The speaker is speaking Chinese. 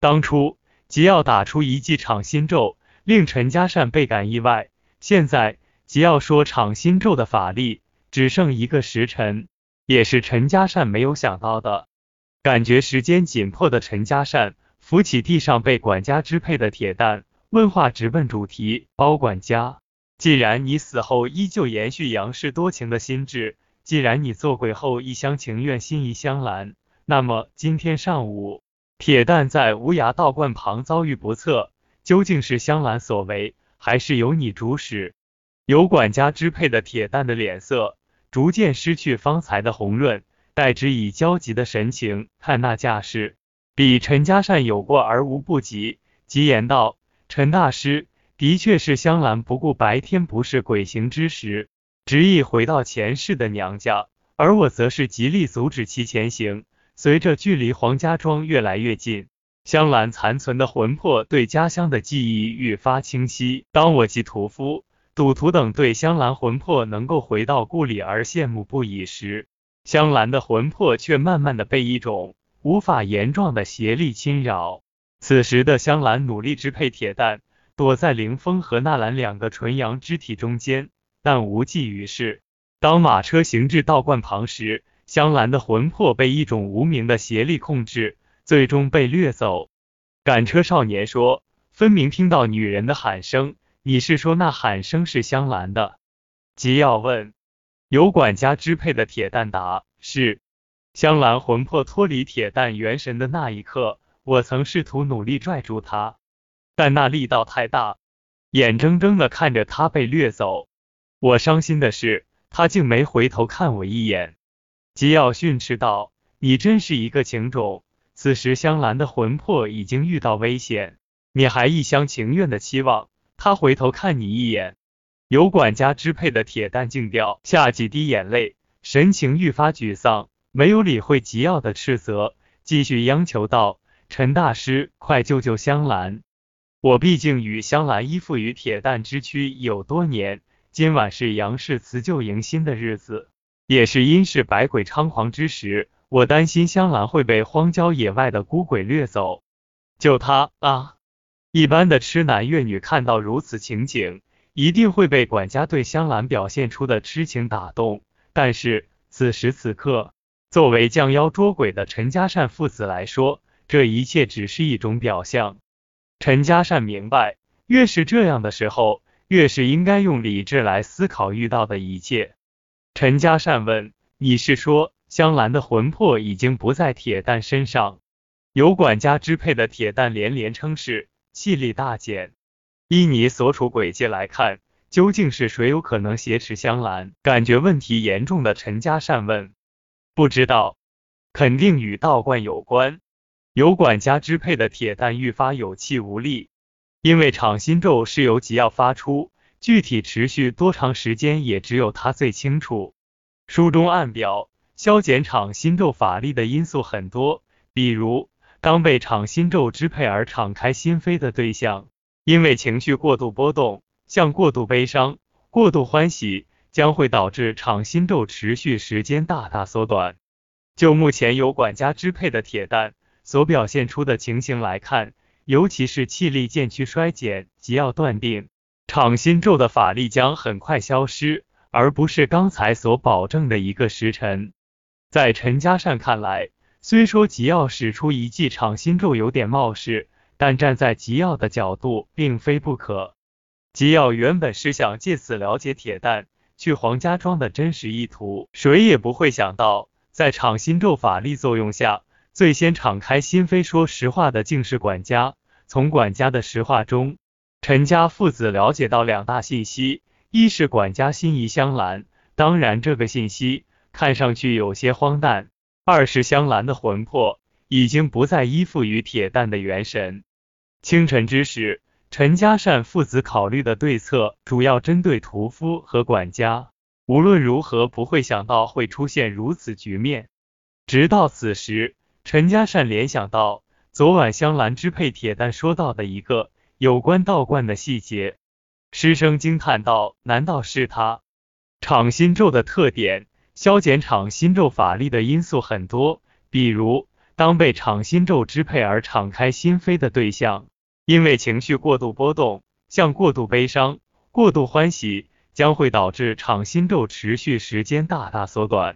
当初吉耀打出一记场心咒，令陈家善倍感意外。现在吉耀说场心咒的法力只剩一个时辰，也是陈家善没有想到的。感觉时间紧迫的陈家善扶起地上被管家支配的铁蛋，问话直奔主题：“包管家，既然你死后依旧延续杨氏多情的心智，既然你做鬼后一厢情愿心仪香兰，那么今天上午……”铁蛋在无涯道观旁遭遇不测，究竟是香兰所为，还是由你主使？由管家支配的铁蛋的脸色逐渐失去方才的红润，代之以焦急的神情，看那架势，比陈家善有过而无不及。急言道：“陈大师，的确是香兰不顾白天不是鬼行之时，执意回到前世的娘家，而我则是极力阻止其前行。”随着距离黄家庄越来越近，香兰残存的魂魄对家乡的记忆愈发清晰。当我及屠夫、赌徒等对香兰魂魄能够回到故里而羡慕不已时，香兰的魂魄却慢慢的被一种无法言状的邪力侵扰。此时的香兰努力支配铁蛋，躲在凌风和纳兰两个纯阳肢体中间，但无济于事。当马车行至道观旁时，香兰的魂魄被一种无名的邪力控制，最终被掠走。赶车少年说：“分明听到女人的喊声，你是说那喊声是香兰的？”吉耀问。由管家支配的铁蛋答：“是。”香兰魂魄脱离铁蛋元神的那一刻，我曾试图努力拽住他，但那力道太大，眼睁睁的看着他被掠走。我伤心的是，他竟没回头看我一眼。吉耀训斥道：“你真是一个情种！此时香兰的魂魄已经遇到危险，你还一厢情愿的期望他回头看你一眼？”由管家支配的铁蛋竟掉下几滴眼泪，神情愈发沮丧，没有理会吉耀的斥责，继续央求道：“陈大师，快救救香兰！我毕竟与香兰依附于铁蛋之躯有多年，今晚是杨氏辞旧迎新的日子。”也是因是百鬼猖狂之时，我担心香兰会被荒郊野外的孤鬼掠走。救他啊！一般的痴男怨女看到如此情景，一定会被管家对香兰表现出的痴情打动。但是此时此刻，作为降妖捉鬼的陈家善父子来说，这一切只是一种表象。陈家善明白，越是这样的时候，越是应该用理智来思考遇到的一切。陈家善问：“你是说香兰的魂魄已经不在铁蛋身上？由管家支配的铁蛋连连称是，气力大减。依你所处鬼界来看，究竟是谁有可能挟持香兰？”感觉问题严重的陈家善问：“不知道，肯定与道观有关。”由管家支配的铁蛋愈发有气无力，因为场心咒是由吉耀发出。具体持续多长时间，也只有他最清楚。书中暗表，消减场心咒法力的因素很多，比如刚被场心咒支配而敞开心扉的对象，因为情绪过度波动，像过度悲伤、过度欢喜，将会导致场心咒持续时间大大缩短。就目前由管家支配的铁蛋所表现出的情形来看，尤其是气力渐趋衰减，即要断定。场心咒的法力将很快消失，而不是刚才所保证的一个时辰。在陈家善看来，虽说吉耀使出一记场心咒有点冒失，但站在吉耀的角度，并非不可。吉耀原本是想借此了解铁蛋去黄家庄的真实意图，谁也不会想到，在场心咒法力作用下，最先敞开心扉说实话的竟是管家。从管家的实话中。陈家父子了解到两大信息：一是管家心仪香兰，当然这个信息看上去有些荒诞；二是香兰的魂魄已经不再依附于铁蛋的元神。清晨之时，陈家善父子考虑的对策主要针对屠夫和管家，无论如何不会想到会出现如此局面。直到此时，陈家善联想到昨晚香兰支配铁蛋说到的一个。有关道观的细节，师生惊叹道：“难道是他？”场心咒的特点，消减场心咒法力的因素很多，比如当被场心咒支配而敞开心扉的对象，因为情绪过度波动，像过度悲伤、过度欢喜，将会导致场心咒持续时间大大缩短。